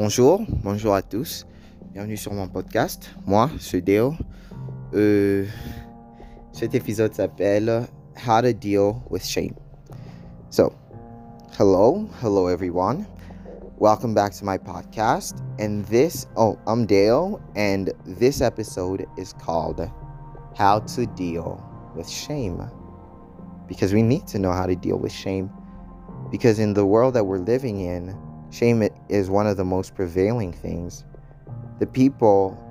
Bonjour, bonjour à tous. Bienvenue sur mon podcast. Moi, c'est Deo. Euh, cet épisode s'appelle How to Deal with Shame. So, hello, hello everyone. Welcome back to my podcast. And this, oh, I'm Dale, and this episode is called How to Deal with Shame. Because we need to know how to deal with shame. Because in the world that we're living in, shame is one of the most prevailing things. The people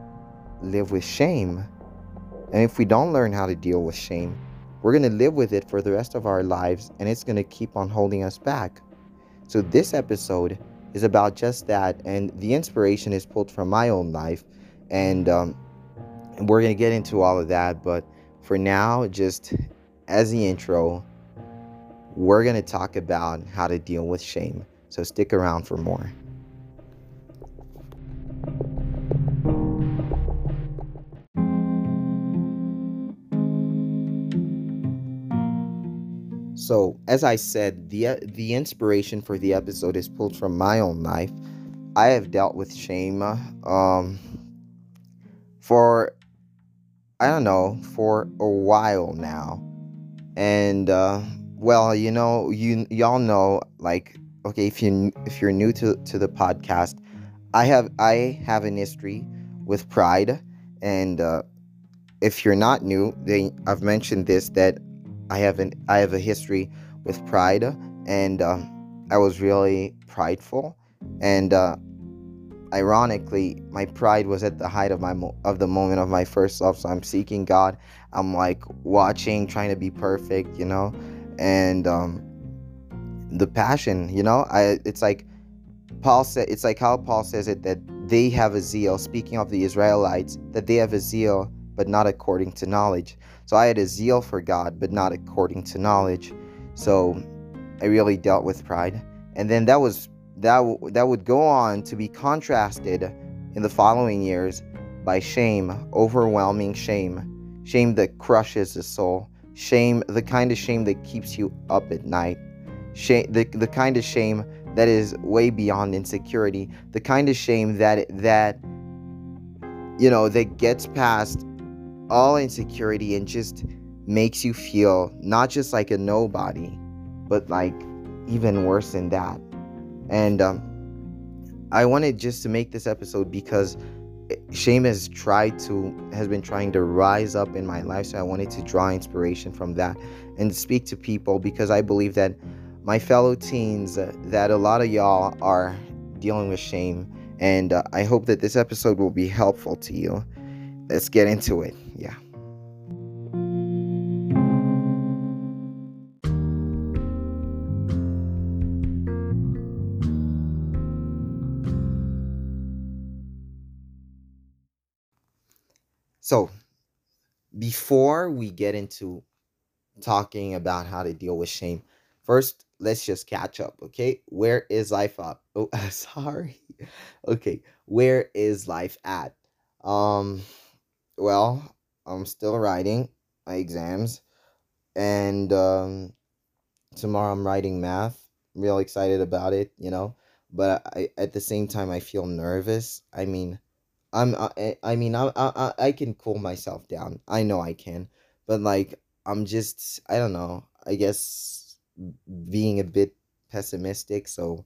live with shame. And if we don't learn how to deal with shame, we're going to live with it for the rest of our lives and it's going to keep on holding us back. So, this episode is about just that. And the inspiration is pulled from my own life. And um, we're going to get into all of that. But for now, just as the intro, we're going to talk about how to deal with shame. So stick around for more. So, as I said, the the inspiration for the episode is pulled from my own life. I have dealt with shame um, for I don't know for a while now, and uh, well, you know, you y'all know, like, okay, if you if you're new to to the podcast, I have I have an history with pride, and uh, if you're not new, they I've mentioned this that I have an I have a history with pride, and uh, I was really prideful, and uh, ironically, my pride was at the height of my mo- of the moment of my first love. So I'm seeking God. I'm like watching, trying to be perfect, you know, and um, the passion, you know. I it's like Paul said. It's like how Paul says it that they have a zeal. Speaking of the Israelites, that they have a zeal, but not according to knowledge. So I had a zeal for God, but not according to knowledge. So I really dealt with pride, and then that was that that would go on to be contrasted in the following years by shame, overwhelming shame, shame that crushes the soul, shame, the kind of shame that keeps you up at night, shame, the, the kind of shame that is way beyond insecurity, the kind of shame that that you know that gets past all insecurity and just makes you feel not just like a nobody, but like even worse than that. And um, I wanted just to make this episode because shame has tried to has been trying to rise up in my life so i wanted to draw inspiration from that and speak to people because i believe that my fellow teens uh, that a lot of y'all are dealing with shame and uh, i hope that this episode will be helpful to you. Let's get into it. Yeah. So, before we get into talking about how to deal with shame, first let's just catch up, okay? Where is life up? Oh, sorry. Okay, where is life at? Um, well, I'm still writing my exams, and um, tomorrow I'm writing math. I'm real excited about it, you know. But I, at the same time, I feel nervous. I mean, I'm I, I mean I, I I can cool myself down. I know I can, but like I'm just I don't know. I guess being a bit pessimistic. So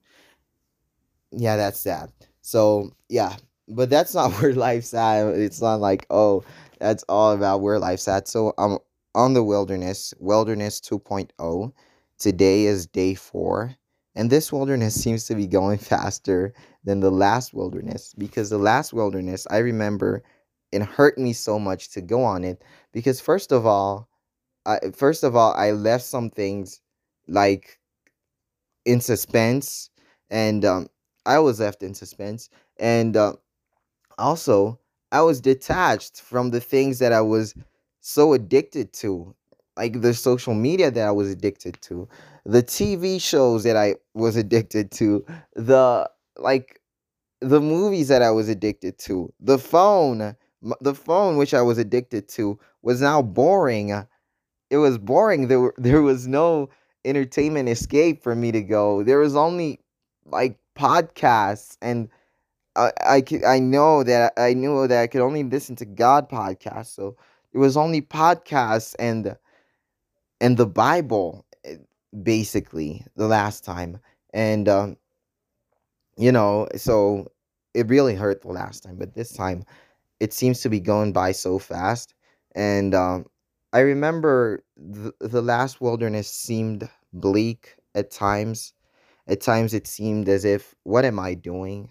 yeah, that's sad. So yeah, but that's not where life's at. It's not like oh that's all about where life's at. So I'm on the wilderness, wilderness 2.0. Today is day four. And this wilderness seems to be going faster than the last wilderness because the last wilderness, I remember it hurt me so much to go on it because first of all, I, first of all, I left some things like in suspense and um, I was left in suspense and uh, also I was detached from the things that I was so addicted to like the social media that I was addicted to, the TV shows that I was addicted to, the like the movies that I was addicted to, the phone, the phone which I was addicted to was now boring. It was boring. There there was no entertainment escape for me to go. There was only like podcasts and I I, could, I know that I knew that I could only listen to God podcasts. So it was only podcasts and and the Bible eh, basically the last time. And um, you know, so it really hurt the last time, but this time it seems to be going by so fast. And um, I remember the, the last wilderness seemed bleak at times. At times it seemed as if, what am I doing?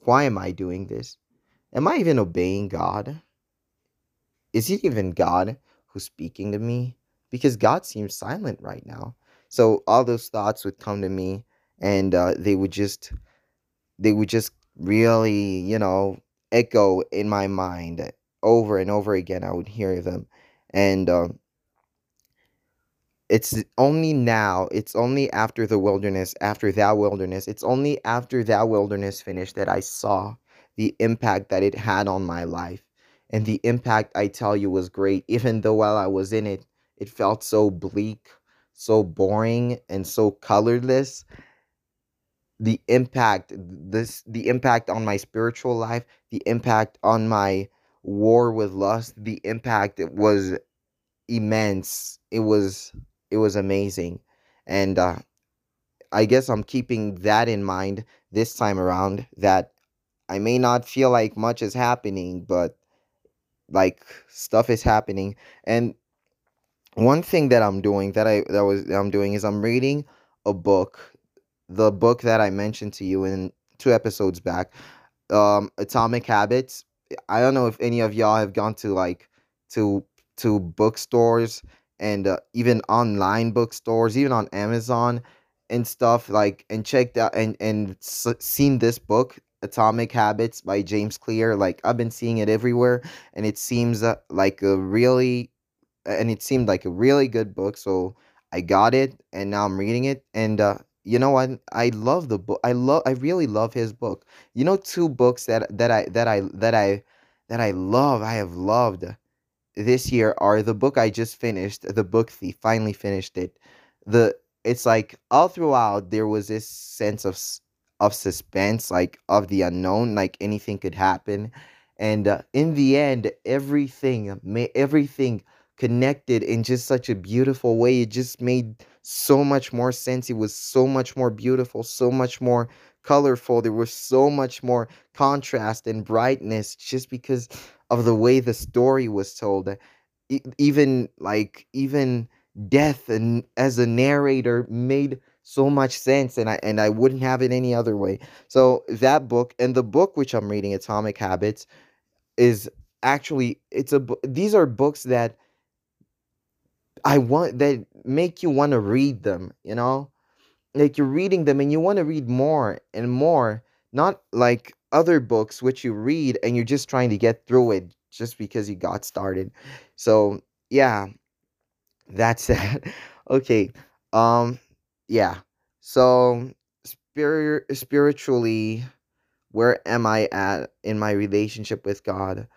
Why am I doing this? Am I even obeying God? Is it even God who's speaking to me? Because God seems silent right now. So all those thoughts would come to me, and uh, they would just, they would just really, you know, echo in my mind over and over again. I would hear them, and um, it's only now, it's only after the wilderness, after that wilderness, it's only after that wilderness finished that I saw the impact that it had on my life. And the impact, I tell you, was great. Even though while I was in it, it felt so bleak, so boring, and so colorless. The impact, this, the impact on my spiritual life, the impact on my war with lust, the impact it was immense. It was it was amazing. And uh, I guess I'm keeping that in mind this time around that I may not feel like much is happening, but like stuff is happening. And one thing that I'm doing that I that was that I'm doing is I'm reading a book, the book that I mentioned to you in two episodes back, um, Atomic Habits. I don't know if any of y'all have gone to like to to bookstores and uh, even online bookstores, even on Amazon and stuff like and checked out and and seen this book Atomic Habits by James Clear. Like I've been seeing it everywhere, and it seems uh, like a really and it seemed like a really good book. So I got it, and now I'm reading it, and uh, you know what? I love the book. I love. I really love his book. You know, two books that that I that I that I that I love. I have loved this year are the book I just finished, The Book Thief. Finally finished it. The it's like all throughout there was this sense of of suspense, like of the unknown, like anything could happen, and uh, in the end, everything everything connected in just such a beautiful way. It just made so much more sense. It was so much more beautiful, so much more colorful. There was so much more contrast and brightness just because of the way the story was told. Even like even death and as a narrator made so much sense and I and I wouldn't have it any other way. So that book and the book which I'm reading Atomic Habits is actually it's a these are books that I want that make you want to read them, you know? like you're reading them and you want to read more and more not like other books which you read and you're just trying to get through it just because you got started. So yeah that's that okay um yeah. So spirit spiritually where am i at in my relationship with god?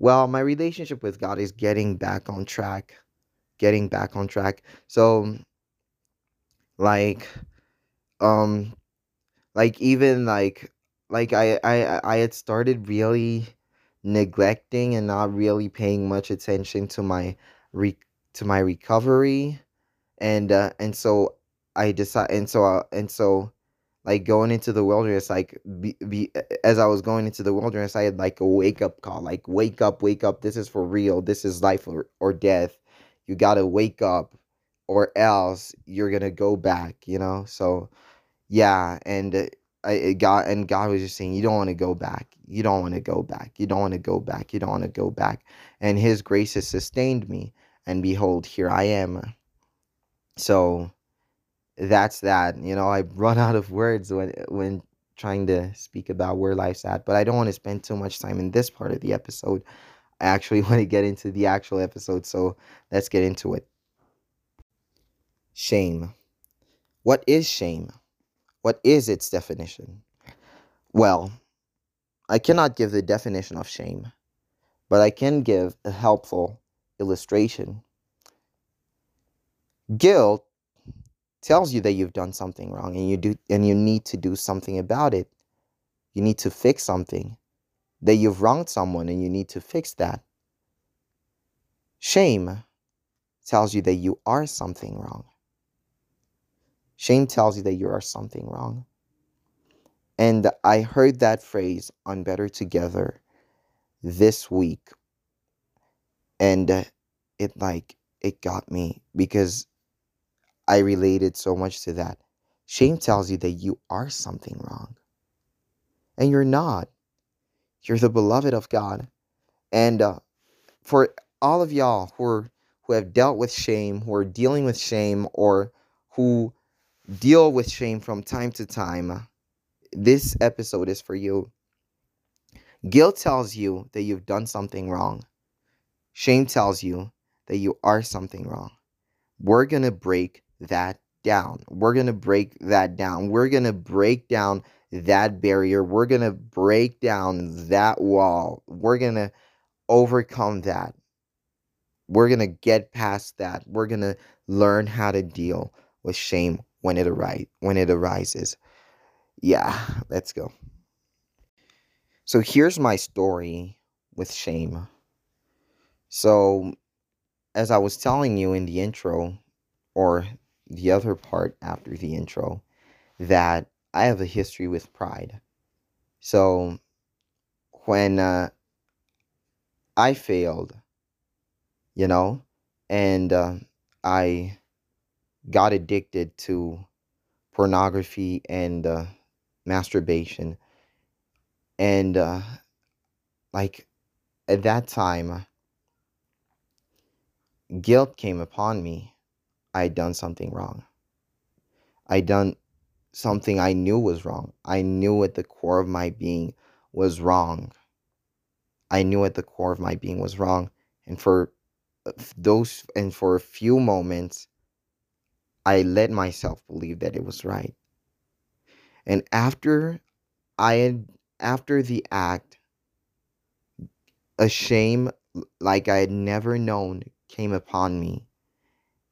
Well my relationship with god is getting back on track getting back on track. So like um like even like like I I I had started really neglecting and not really paying much attention to my re to my recovery. And uh and so I decided and so I, and so like going into the wilderness like be, be as I was going into the wilderness I had like a wake up call like wake up wake up this is for real this is life or, or death you got to wake up or else you're going to go back you know so yeah, and uh, I God and God was just saying, you don't want to go back. You don't want to go back. You don't want to go back. You don't want to go back. And His grace has sustained me, and behold, here I am. So that's that. You know, I run out of words when when trying to speak about where life's at, but I don't want to spend too much time in this part of the episode. I actually want to get into the actual episode, so let's get into it. Shame. What is shame? What is its definition? Well, I cannot give the definition of shame, but I can give a helpful illustration. Guilt tells you that you've done something wrong and you do and you need to do something about it. you need to fix something, that you've wronged someone and you need to fix that. Shame tells you that you are something wrong. Shame tells you that you are something wrong. And I heard that phrase on Better Together this week. And it like, it got me because I related so much to that. Shame tells you that you are something wrong. And you're not. You're the beloved of God. And uh, for all of y'all who are, who have dealt with shame, who are dealing with shame, or who deal with shame from time to time, this episode is for you. Guilt tells you that you've done something wrong. Shame tells you that you are something wrong. We're going to break that down. We're going to break that down. We're going to break down that barrier. We're going to break down that wall. We're going to overcome that. We're going to get past that. We're going to learn how to deal with shame when it arise when it arises. Yeah, let's go. So here's my story with shame. So as I was telling you in the intro or the other part after the intro that I have a history with pride. So when uh, I failed, you know, and uh, I got addicted to pornography and uh, masturbation. And uh, like at that time, guilt came upon me. I had done something wrong. I done something I knew was wrong. I knew at the core of my being was wrong. I knew at the core of my being was wrong. And for uh, those and for a few moments I let myself believe that it was right. And after I had after the act a shame like I had never known came upon me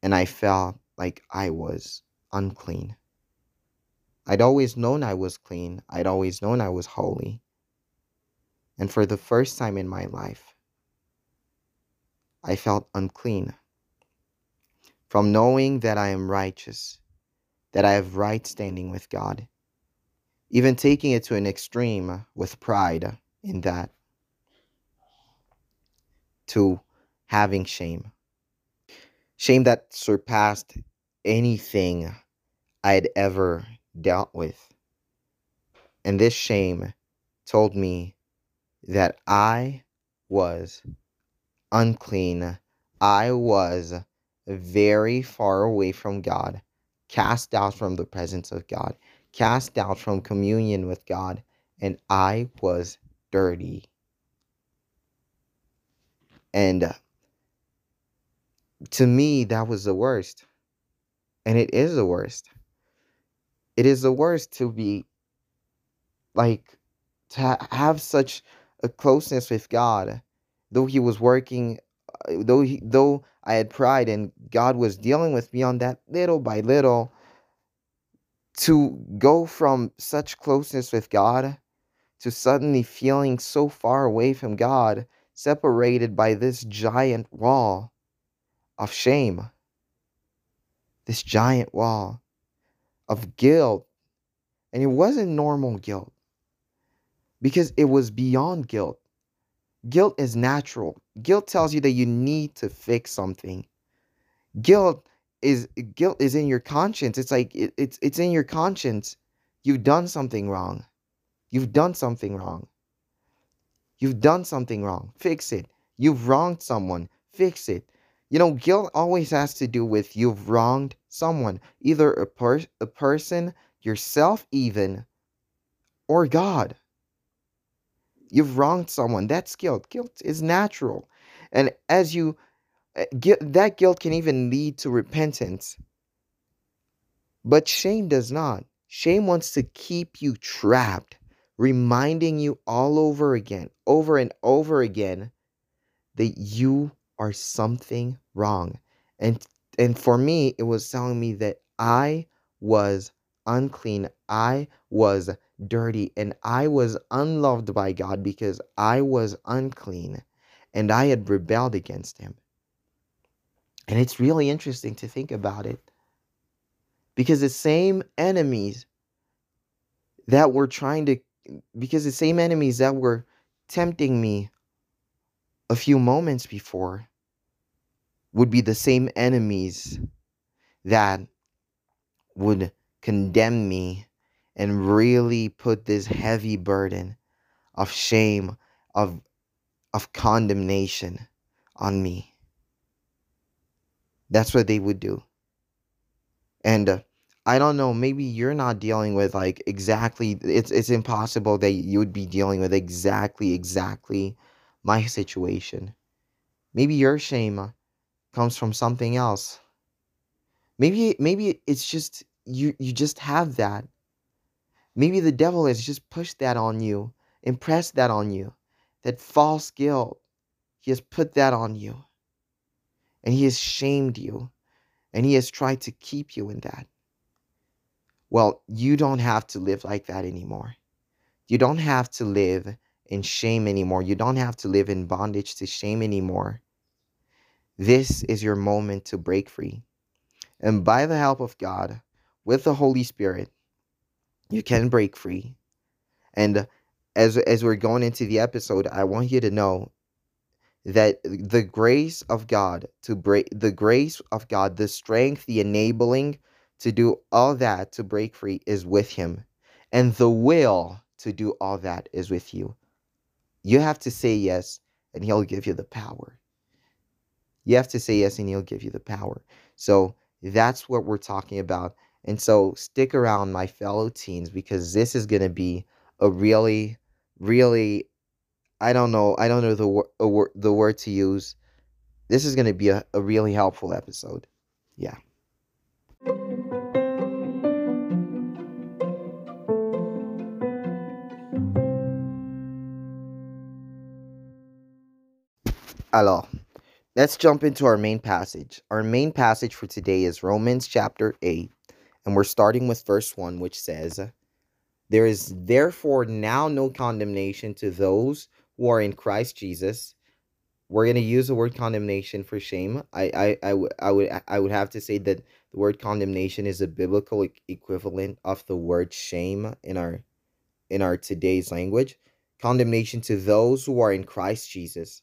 and I felt like I was unclean. I'd always known I was clean. I'd always known I was holy. And for the first time in my life, I felt unclean. From knowing that I am righteous, that I have right standing with God, even taking it to an extreme with pride in that, to having shame shame that surpassed anything I had ever dealt with. And this shame told me that I was unclean. I was very far away from God, cast out from the presence of God, cast out from communion with God, and I was dirty. And uh, to me, that was the worst. And it is the worst. It is the worst to be like to ha- have such a closeness with God, though He was working, uh, though he, though I had pride and God was dealing with me on that little by little. To go from such closeness with God to suddenly feeling so far away from God, separated by this giant wall of shame, this giant wall of guilt. And it wasn't normal guilt because it was beyond guilt. Guilt is natural. Guilt tells you that you need to fix something. Guilt is guilt is in your conscience. It's like it, it's it's in your conscience. You've done something wrong. You've done something wrong. You've done something wrong. Fix it. You've wronged someone. Fix it. You know, guilt always has to do with you've wronged someone, either a, per- a person, yourself, even, or God. You've wronged someone. That's guilt. Guilt is natural. And as you, uh, that guilt can even lead to repentance. But shame does not. Shame wants to keep you trapped, reminding you all over again, over and over again, that you are something wrong. And and for me, it was telling me that I was unclean. I was dirty and I was unloved by God because I was unclean and I had rebelled against Him. And it's really interesting to think about it because the same enemies that were trying to, because the same enemies that were tempting me a few moments before would be the same enemies that would condemn me and really put this heavy burden of shame of of condemnation on me. That's what they would do. And uh, i don't know maybe you're not dealing with like exactly it's it's impossible that you would be dealing with exactly exactly my situation. Maybe your shame uh, comes from something else. Maybe maybe it's just you you just have that. Maybe the devil has just pushed that on you impressed that on you that false guilt. He has put that on you. And he has shamed you. And he has tried to keep you in that. Well you don't have to live like that anymore. You don't have to live in shame anymore you don't have to live in bondage to shame anymore this is your moment to break free and by the help of God with the Holy Spirit, you can break free. And as as we're going into the episode, I want you to know that the grace of God to break the grace of God, the strength, the enabling to do all that to break free is with him. And the will to do all that is with you. You have to say yes, and he'll give you the power. You have to say yes, and he'll give you the power. So that's what we're talking about. And so stick around, my fellow teens, because this is going to be a really, really, I don't know, I don't know the, wor- the word to use. This is going to be a, a really helpful episode. Yeah. Alors, Let's jump into our main passage. Our main passage for today is Romans chapter 8, and we're starting with verse 1, which says, There is therefore now no condemnation to those who are in Christ Jesus. We're going to use the word condemnation for shame. I, I, I, w- I, would, I would have to say that the word condemnation is a biblical equivalent of the word shame in our in our today's language. Condemnation to those who are in Christ Jesus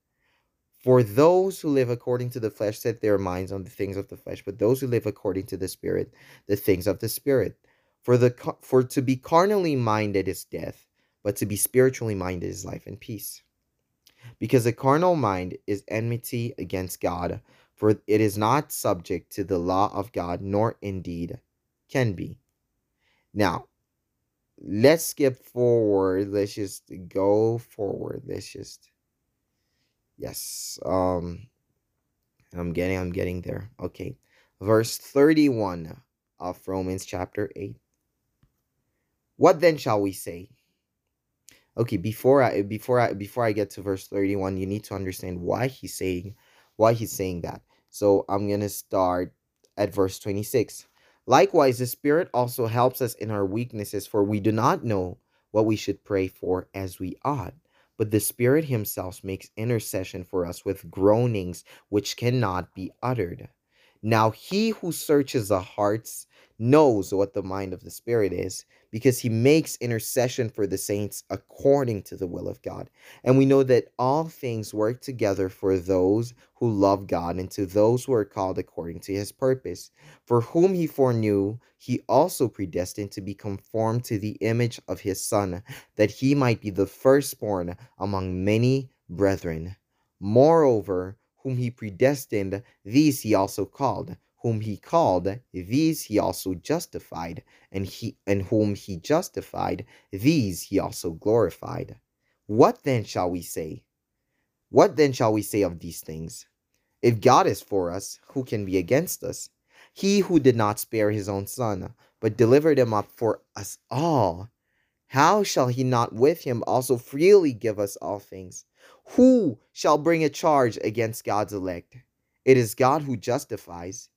For those who live according to the flesh set their minds on the things of the flesh, but those who live according to the Spirit, the things of the Spirit. For the for to be carnally minded is death, but to be spiritually minded is life and peace. Because the carnal mind is enmity against God, for it is not subject to the law of God, nor indeed can be. Now, let's skip forward. Let's just go forward. Let's just Yes. Um I'm getting I'm getting there. Okay. Verse 31 of Romans chapter 8. What then shall we say? Okay, before I before I before I get to verse 31, you need to understand why he's saying why he's saying that. So I'm going to start at verse 26. Likewise, the Spirit also helps us in our weaknesses, for we do not know what we should pray for as we ought but the Spirit Himself makes intercession for us with groanings which cannot be uttered. Now, He who searches the hearts knows what the mind of the Spirit is, because he makes intercession for the saints according to the will of God. And we know that all things work together for those who love God and to those who are called according to his purpose. For whom he foreknew, he also predestined to be conformed to the image of his Son, that he might be the firstborn among many brethren. Moreover, whom he predestined, these he also called whom he called, these he also justified, and he and whom he justified, these he also glorified. What then shall we say? What then shall we say of these things? If God is for us, who can be against us? He who did not spare his own son, but delivered him up for us all, how shall he not with him also freely give us all things? Who shall bring a charge against God's elect? It is God who justifies.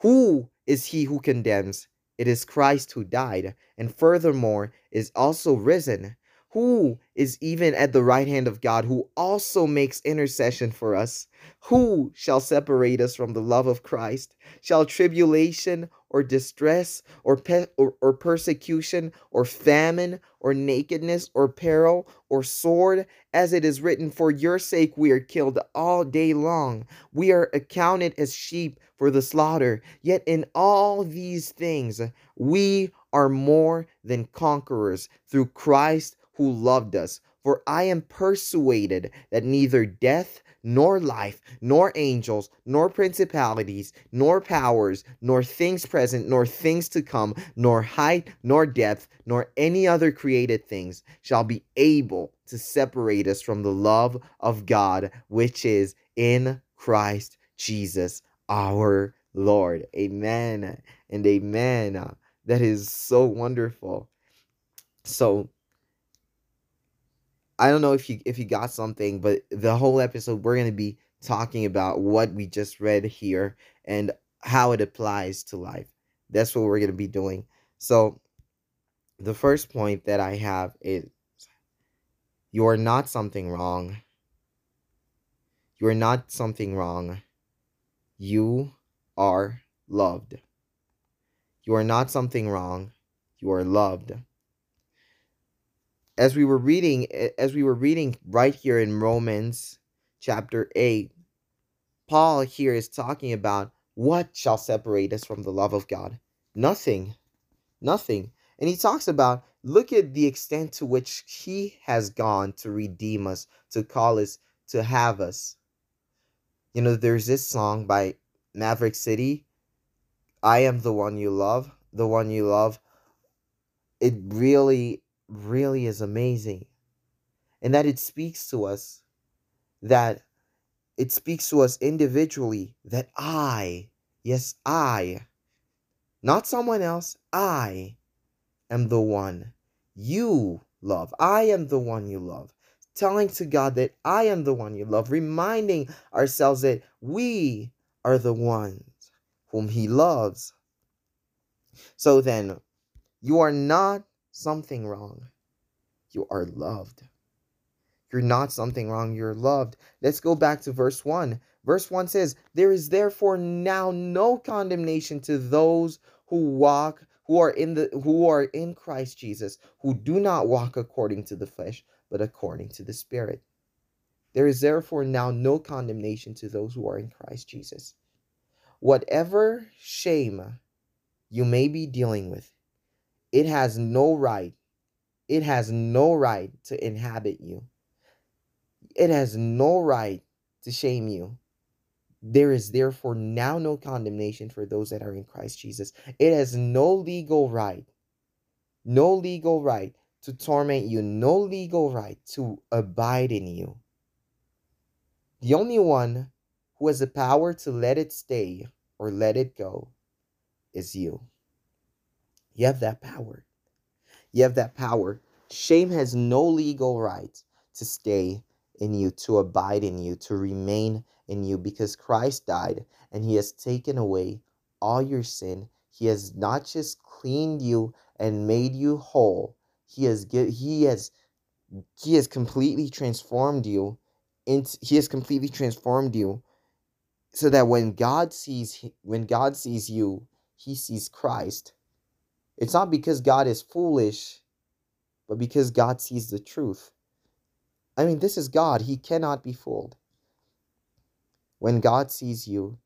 Who is he who condemns? It is Christ who died, and furthermore is also risen, who is even at the right hand of God, who also makes intercession for us. Who shall separate us from the love of Christ? Shall tribulation or distress or, pe- or, or persecution or famine or nakedness or peril or sword? As it is written, For your sake we are killed all day long. We are accounted as sheep for the slaughter. Yet in all these things we are more than conquerors through Christ who loved us. For I am persuaded that neither death, nor life, nor angels, nor principalities, nor powers, nor things present, nor things to come, nor height, nor depth, nor any other created things shall be able to separate us from the love of God, which is in Christ Jesus our Lord. Amen and amen. That is so wonderful. So, I don't know if you if you got something, but the whole episode we're gonna be talking about what we just read here and how it applies to life. That's what we're gonna be doing. So the first point that I have is you are not something wrong. You are not something wrong. You are loved. You are not something wrong. You are loved as we were reading eh, as we were reading right here in Romans chapter 8 Paul here is talking about what shall separate us from the love of God? Nothing. Nothing. And he talks about look at the extent to which he has gone to redeem us to call us to have us. You know there's this song by Maverick City I am the one you love. The one you love it really really is amazing. And that it speaks to us that it speaks to us individually that I, yes, I, not someone else, I am the one you love. I am the one you love. Telling to God that I am the one you love, reminding ourselves that we are the ones whom He loves. So then, you are not something wrong. You are loved. You're not something wrong. You're loved. Let's go back to verse 1. Verse 1 says, There is therefore now no condemnation to those who walk, who are in the who are in Christ Jesus, who do not walk according to the flesh, but according to the Spirit. There is therefore now no condemnation to those who are in Christ Jesus. Whatever shame you may be dealing with, it has no right. It has no right to inhabit you. It has no right to shame you. There is therefore now no condemnation for those that are in Christ Jesus. It has no legal right, no legal right to torment you, no legal right to abide in you. The only one who has the power to let it stay or let it go is you. You have that power. You have that power. Shame has no legal right to stay in you, to abide in you, to remain in you, because Christ died and He has taken away all your sin. He has not just cleaned you and made you whole. He has He has He has completely transformed you. Into, he has completely transformed you so that when God sees when God sees you, He sees Christ it's not because God is foolish, but because God sees the truth. I mean, this is God. He cannot be fooled. When God sees you,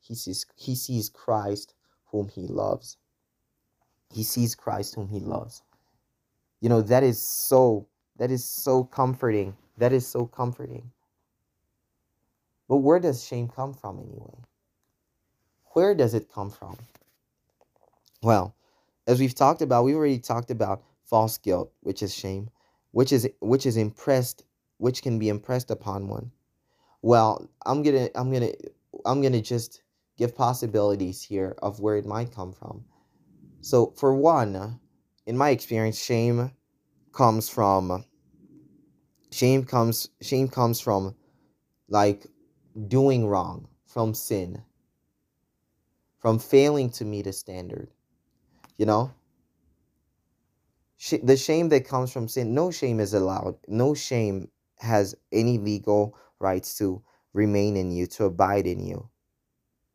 he sees, he sees Christ whom he loves. He sees Christ whom he loves. You know, that is so, that is so comforting. That is so comforting. But where does shame come from anyway? where does it come from? Well, as we've talked about, we've already talked about false guilt, which is shame, which is which is impressed, which can be impressed upon one. Well, I'm gonna I'm gonna I'm gonna just give possibilities here of where it might come from. So, for one, in my experience, shame comes from shame comes shame comes from like doing wrong, from sin, from failing to meet a standard. You know, Sh- the shame that comes from sin, no shame is allowed. No shame has any legal rights to remain in you, to abide in you.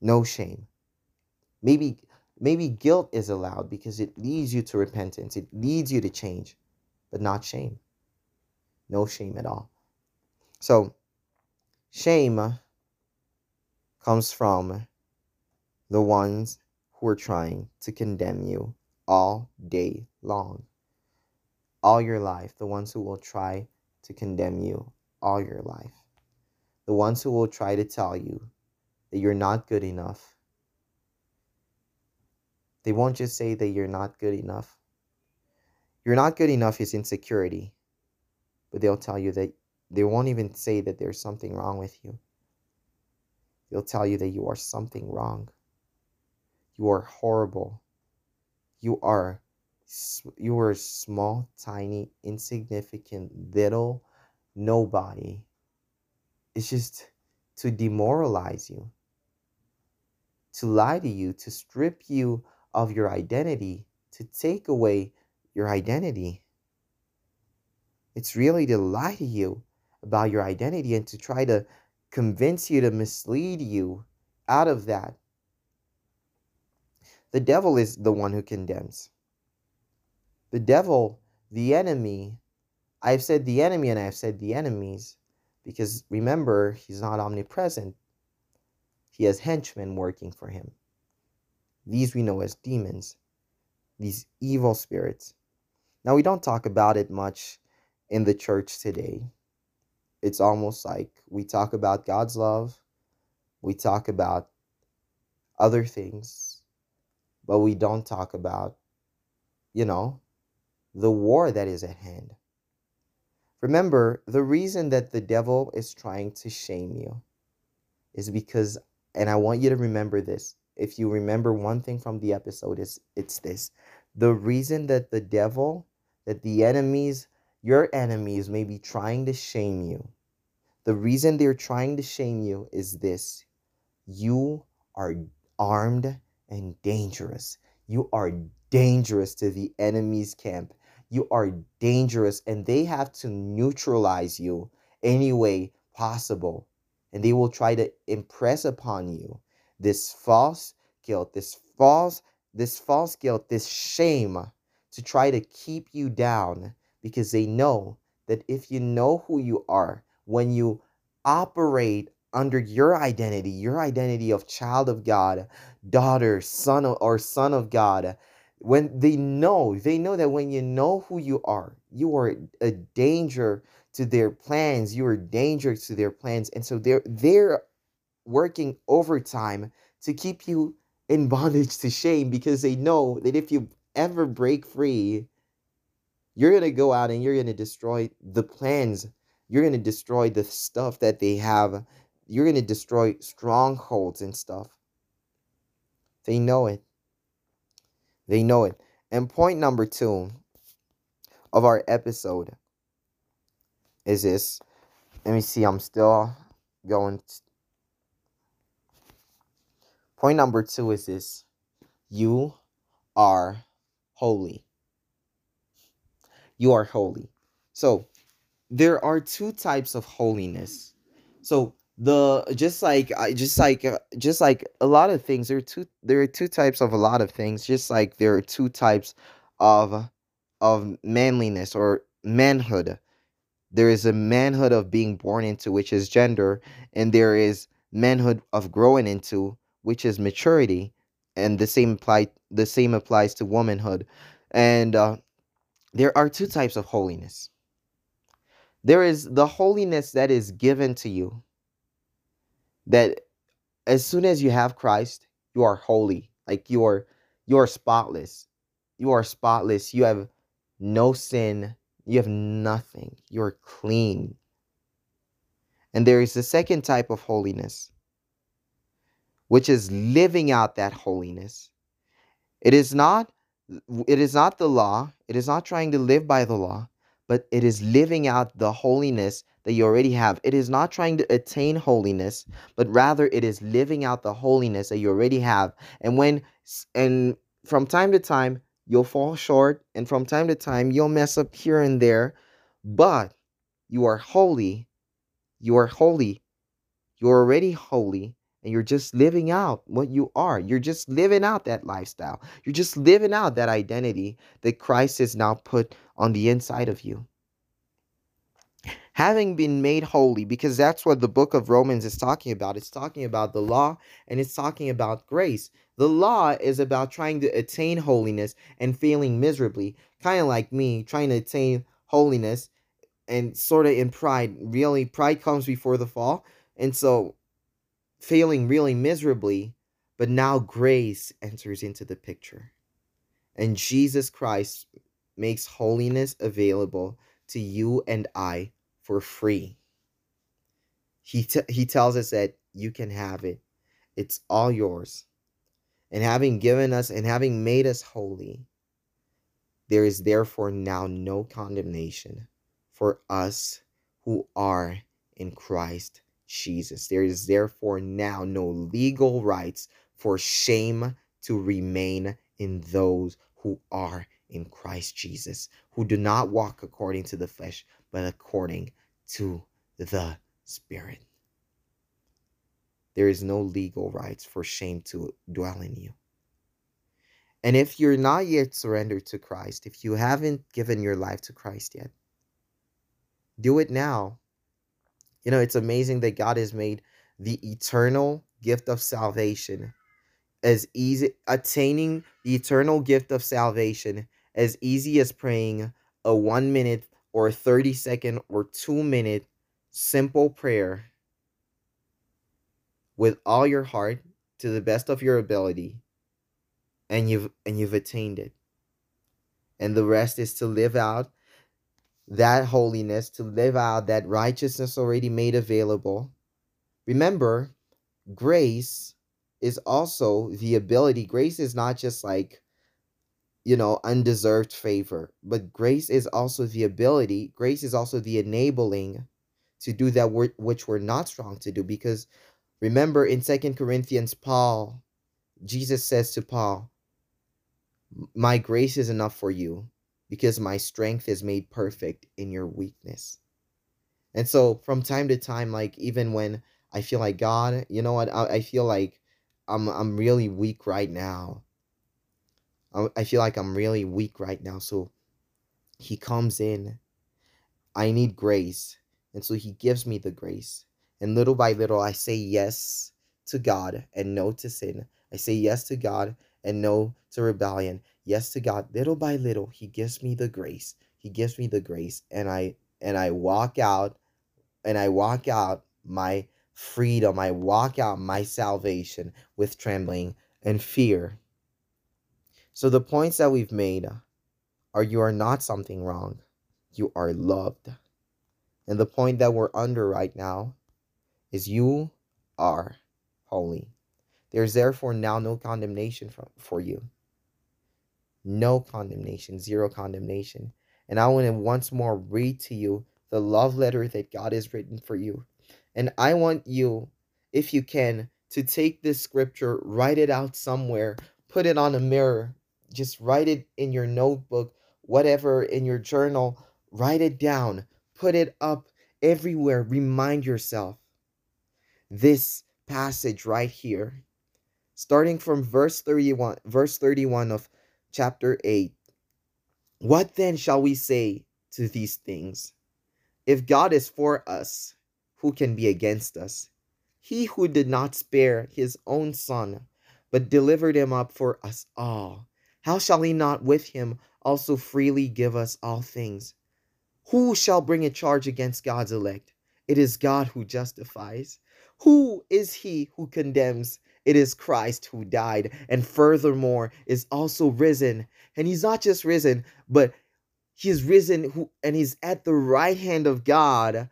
No shame. Maybe maybe guilt is allowed because it leads you to repentance. It leads you to change, but not shame. No shame at all. So, shame comes from the ones who are trying to condemn you all day long. All your life, the ones who will try to condemn you all your life. The ones who will try to tell you that you're not good enough. They won't just say that you're not good enough. You're not good enough is insecurity, but they'll tell you that they won't even say that there's something wrong with you. They'll tell you that you are something wrong. You are horrible. You are you are small, tiny, insignificant, little nobody. It's just to demoralize you, to lie to you, to strip you of your identity, to take away your identity. It's really to lie to you about your identity and to try to convince you to mislead you out of that. The devil is the one who condemns. The devil, the enemy, I've said the enemy and I've said the enemies because remember, he's not omnipresent. He has henchmen working for him. These we know as demons, these evil spirits. Now, we don't talk about it much in the church today. It's almost like we talk about God's love, we talk about other things, but we don't talk about, you know, the war that is at hand. Remember, the reason that the devil is trying to shame you is because, and I want you to remember this. If you remember one thing from the episode, is it's this. The reason that the devil, that the enemies, your enemies may be trying to shame you. The reason they're trying to shame you is this. You are armed and dangerous. You are dangerous to the enemy's camp you are dangerous and they have to neutralize you any way possible. And they will try to impress upon you this false guilt, this false, this false guilt, this shame to try to keep you down because they know that if you know who you are, when you operate under your identity, your identity of child of God, daughter, son, or son of God, when they know they know that when you know who you are you are a danger to their plans you are danger to their plans and so they're they're working overtime to keep you in bondage to shame because they know that if you ever break free you're going to go out and you're going to destroy the plans. You're going to destroy the stuff that they have you're going to destroy strongholds and stuff they know it they know it. And point number two of our episode is this. Let me see, I'm still going. Point number two is this you are holy. You are holy. So, there are two types of holiness. So, the just like I just like uh, just like a lot of things there are two there are two types of a lot of things just like there are two types of of manliness or manhood. There is a manhood of being born into which is gender and there is manhood of growing into which is maturity and the same apply the same applies to womanhood. And uh, there are two types of holiness. There is the holiness that is given to you that as soon as you have Christ, you are holy. Like you are you are spotless. You are spotless. You have no sin. You have nothing. You are clean. And there is a second type of holiness, which is living out that holiness. It is not it is not the law. It is not trying to live by the law, but it is living out the holiness that you already have. It is not trying to attain holiness, but rather it is living out the holiness that you already have. And when and from time to time you'll fall short and from time to time you'll mess up here and there, but you are holy. You are holy. You're already holy and you're just living out what you are. You're just living out that lifestyle. You're just living out that identity that Christ has now put on the inside of you having been made holy, because that's what the book of Romans is talking about. It's talking about the law and it's talking about grace. The law is about trying to attain holiness and failing miserably, kind of like me trying to attain holiness and sort of in pride. Really, pride comes before the fall. And so failing really miserably, but now grace enters into the picture. And Jesus Christ makes holiness available to you and I for free. He, t- he tells us that you can have it, it's all yours. And having given us and having made us holy, there is therefore now no condemnation for us who are in Christ Jesus. There is therefore now no legal rights for shame to remain in those who are in Christ Jesus, who do not walk according to the flesh, but according to the Spirit. There is no legal rights for shame to dwell in you. And if you're not yet surrendered to Christ, if you haven't given your life to Christ yet, do it now. You know, it's amazing that God has made the eternal gift of salvation as easy, attaining the eternal gift of salvation as easy as praying a one minute or a 30 second or two minute simple prayer with all your heart to the best of your ability and you've and you've attained it. And the rest is to live out that holiness to live out that righteousness already made available remember grace is also the ability grace is not just like you know, undeserved favor. But grace is also the ability, grace is also the enabling to do that which we're not strong to do. Because remember in Second Corinthians, Paul, Jesus says to Paul, My grace is enough for you because my strength is made perfect in your weakness. And so from time to time, like even when I feel like God, you know what, I, I feel like I'm I'm really weak right now. I feel like I'm really weak right now. So he comes in. I need grace. And so he gives me the grace. And little by little, I say yes to God and no to sin. I say yes to God and no to rebellion. Yes to God. Little by little, he gives me the grace. He gives me the grace. And I and I walk out and I walk out my freedom. I walk out my salvation with trembling and fear. So the points that we've made are you are not something wrong. You are loved. And the point that we're under right now is you are holy. There's therefore now no condemnation for, for you. No condemnation, zero condemnation. And I want to once more read to you the love letter that God has written for you. And I want you, if you can, to take this scripture, write it out somewhere, put it on a mirror, just write it in your notebook, whatever, in your journal. Write it down. Put it up everywhere. Remind yourself. This passage right here, starting from verse 31, verse 31 of chapter 8. What then shall we say to these things? If God is for us, who can be against us? He who did not spare his own son, but delivered him up for us all how shall he not with him also freely give us all things? Who shall bring a charge against God's elect? It is God who justifies. Who is he who condemns? It is Christ who died and furthermore is also risen. And he's not just risen, but he is risen who and he's at the right hand of God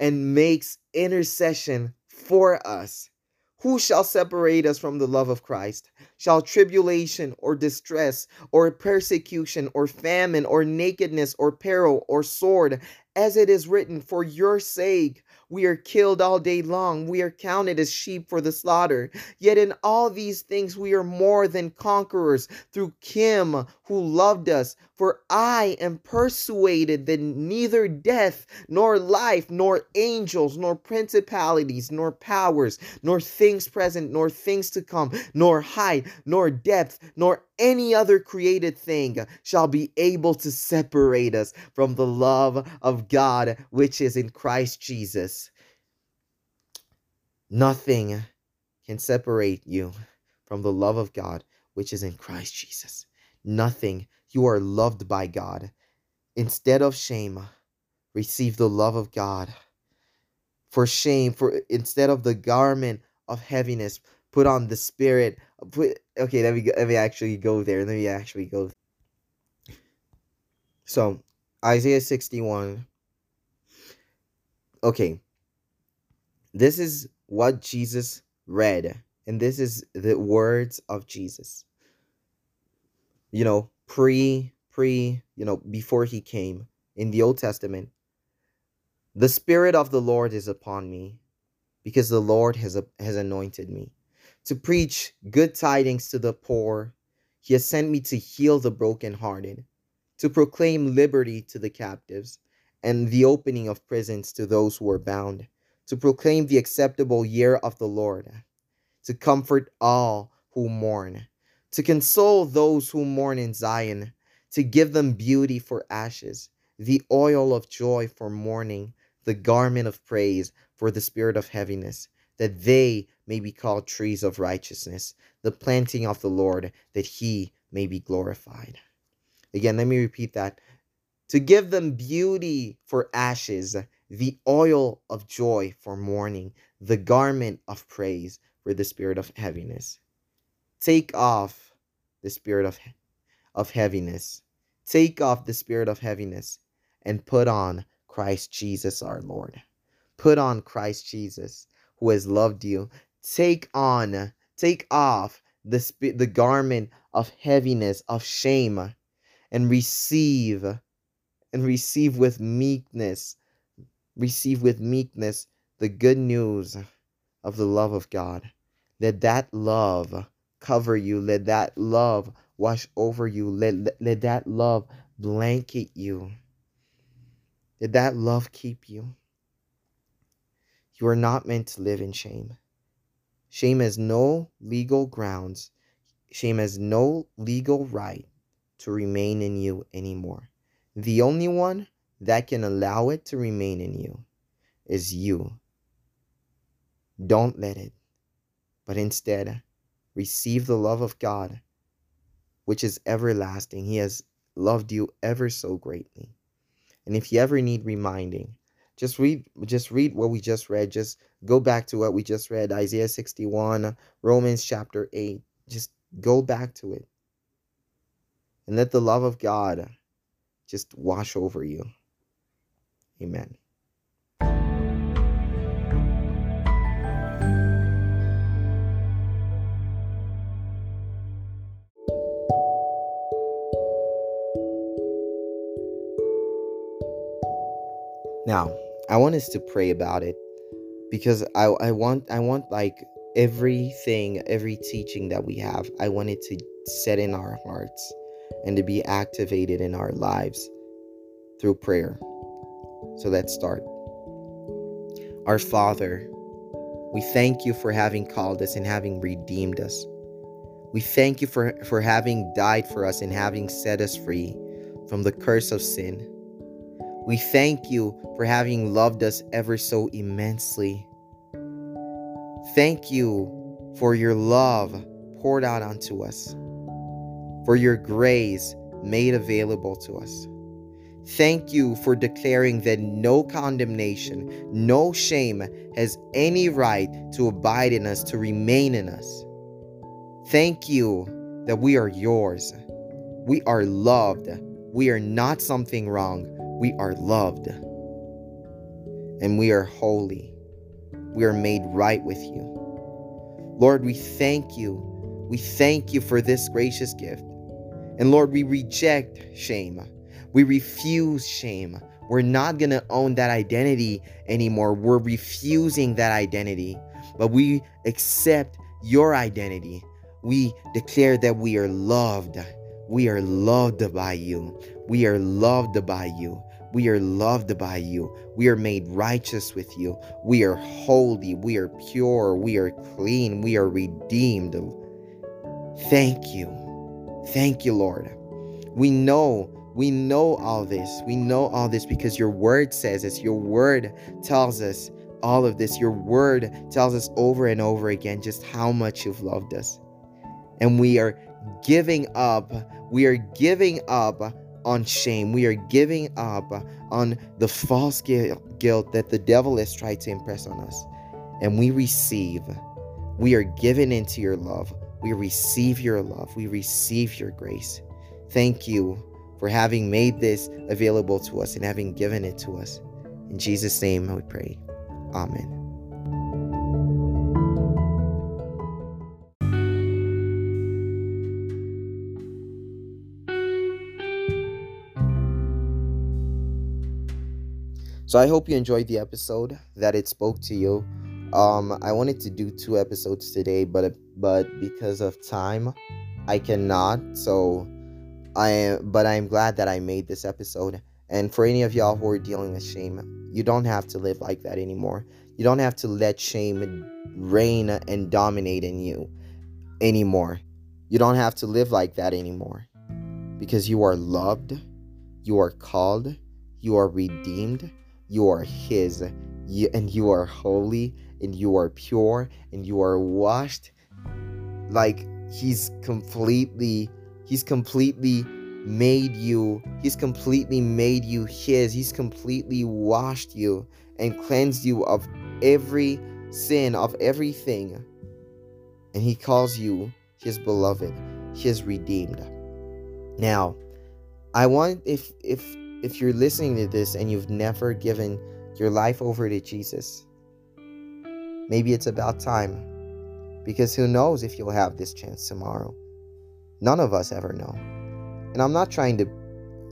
and makes intercession for us. Who shall separate us from the love of Christ? Shall tribulation or distress or persecution or famine or nakedness or peril or sword, as it is written, for your sake we are killed all day long. We are counted as sheep for the slaughter. Yet in all these things we are more than conquerors through Him who loved us. For I am persuaded that neither death, nor life, nor angels, nor principalities, nor powers, nor things present, nor things to come, nor height, nor depth, nor any other created thing shall be able to separate us from the love of God which is in Christ Jesus. Nothing can separate you from the love of God which is in Christ Jesus. Nothing. You are loved by God. Instead of shame, receive the love of God. For shame, for instead of the garment of heaviness, put on the spirit. Put okay. Let me let me actually go there. Let me actually go. So Isaiah sixty one. Okay. This is what Jesus read. And this is the words of Jesus. You know, pre, pre, you know, before he came in the Old Testament. The Spirit of the Lord is upon me because the Lord has, has anointed me to preach good tidings to the poor. He has sent me to heal the brokenhearted, to proclaim liberty to the captives, and the opening of prisons to those who are bound to proclaim the acceptable year of the Lord, to comfort all who mourn, to console those who mourn in Zion, to give them beauty for ashes, the oil of joy for mourning, the garment of praise for the spirit of heaviness, that they may be called trees of righteousness, the planting of the Lord, that he may be glorified. Again, let me repeat that. To give them beauty for ashes, the oil of joy for mourning, the garment of praise for the spirit of heaviness. Take off the spirit of, of heaviness. Take off the spirit of heaviness and put on Christ Jesus our Lord. Put on Christ Jesus who has loved you. Take on, take off the, the garment of heaviness, of shame, and receive, and receive with meekness receive with meekness the good news of the love of God. Let that love cover you. Let that love wash over you. Let, let, let that love blanket you. Let that love keep you. You are not meant to live in shame. Shame has no legal grounds. Shame has no legal right to remain in you anymore. The only one that can allow it to remain in you is you. Don't let it, but instead receive the love of God, which is everlasting. He has loved you ever so greatly. And if you ever need reminding, just read just read what we just read. Just go back to what we just read, Isaiah 61, Romans chapter 8. Just go back to it. And let the love of God just wash over you. Amen. Now, I want us to pray about it because I, I want I want like everything, every teaching that we have, I want it to set in our hearts and to be activated in our lives through prayer. So let's start. Our Father, we thank you for having called us and having redeemed us. We thank you for, for having died for us and having set us free from the curse of sin. We thank you for having loved us ever so immensely. Thank you for your love poured out onto us, for your grace made available to us. Thank you for declaring that no condemnation, no shame has any right to abide in us, to remain in us. Thank you that we are yours. We are loved. We are not something wrong. We are loved. And we are holy. We are made right with you. Lord, we thank you. We thank you for this gracious gift. And Lord, we reject shame. We refuse shame. We're not going to own that identity anymore. We're refusing that identity. But we accept your identity. We declare that we are loved. We are loved by you. We are loved by you. We are loved by you. We are made righteous with you. We are holy. We are pure. We are clean. We are redeemed. Thank you. Thank you, Lord. We know, we know all this. We know all this because your word says this. Your word tells us all of this. Your word tells us over and over again just how much you've loved us. And we are giving up. We are giving up on shame. We are giving up on the false guilt that the devil has tried to impress on us. And we receive. We are given into your love. We receive your love. We receive your grace. Thank you for having made this available to us and having given it to us. In Jesus' name we pray. Amen. So I hope you enjoyed the episode, that it spoke to you. Um, I wanted to do two episodes today, but but because of time, I cannot. So I am, but I'm glad that I made this episode. And for any of y'all who are dealing with shame, you don't have to live like that anymore. You don't have to let shame reign and dominate in you anymore. You don't have to live like that anymore because you are loved, you are called, you are redeemed you are His, you, and you are holy, and you are pure, and you are washed. Like He's completely, He's completely made you, He's completely made you His. He's completely washed you and cleansed you of every sin, of everything. And He calls you His beloved, His redeemed. Now, I want if if if you're listening to this and you've never given your life over to Jesus, maybe it's about time. Because who knows if you'll have this chance tomorrow? None of us ever know. And I'm not trying to,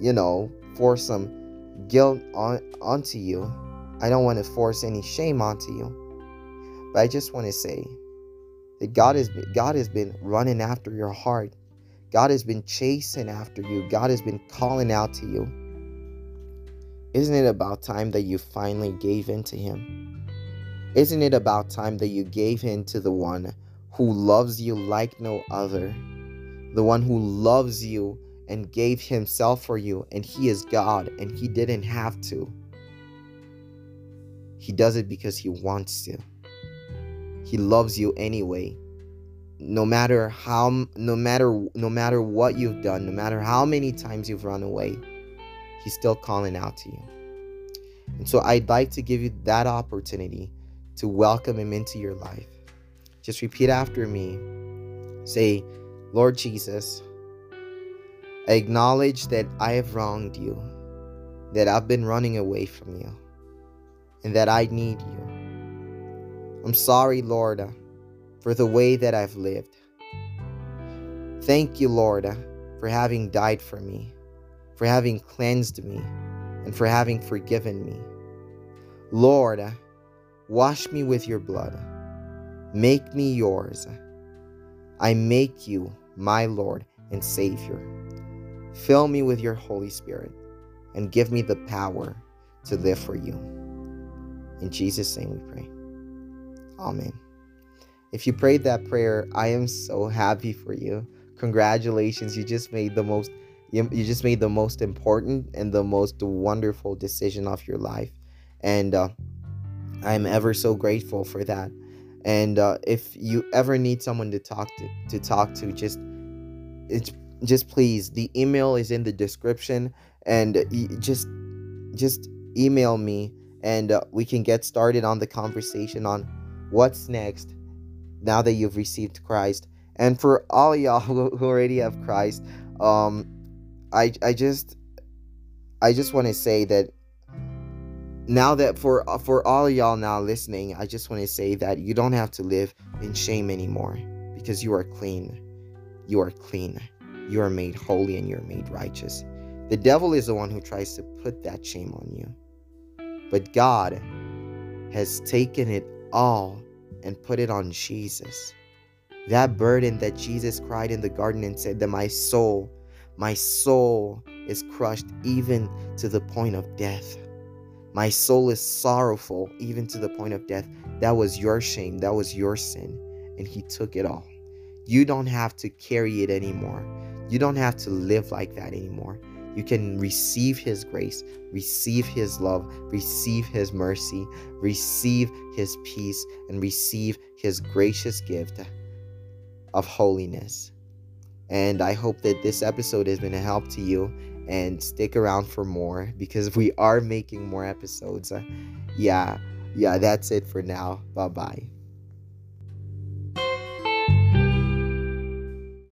you know, force some guilt on onto you. I don't want to force any shame onto you. But I just want to say that God has been, God has been running after your heart. God has been chasing after you. God has been calling out to you. Isn't it about time that you finally gave in to Him? Isn't it about time that you gave in to the one who loves you like no other? The one who loves you and gave Himself for you, and He is God, and He didn't have to. He does it because He wants to. He loves you anyway. No matter how no matter no matter what you've done, no matter how many times you've run away, He's still calling out to you. And so I'd like to give you that opportunity to welcome Him into your life. Just repeat after me. Say, Lord Jesus, I acknowledge that I have wronged you, that I've been running away from you, and that I need you. I'm sorry, Lord, for the way that I've lived. Thank you, Lord, for having died for me for having cleansed me and for having forgiven me. Lord, wash me with your blood. Make me yours. I make you my Lord and Savior. Fill me with your Holy Spirit and give me the power to live for you. In Jesus' name we pray. Amen. If you prayed that prayer, I am so happy for you. Congratulations, you just made the most you, you just made the most important and the most wonderful decision of your life. And uh, I'm ever so grateful for that. And uh, if you ever need someone to talk to, to talk to, just it's just please. The email is in the description, and just just email me, and uh, we can get started on the conversation on what's next now that you've received Christ And for all y'all who, already have Christ, um, I I just I just want to say that now that for for all y'all now listening, I just want to say that you don't have to live in shame anymore because you are clean. You are clean. You are made holy and you're made righteous. The devil is the one who tries to put that shame on you. But God has taken it all and put it on Jesus. That burden that Jesus cried in the garden and said that my soul, my soul is crushed even to the point of death. My soul is sorrowful even to the point of death. That was your shame. That was your sin. And He took it all. You don't have to carry it anymore. You don't have to live like that anymore. You can receive His grace, receive His love, receive His mercy, receive His peace, and receive His gracious gift of holiness. And I hope that this episode has been a help to you and stick around for more because we are making more episodes. Uh, yeah, yeah, that's it for now. Bye bye.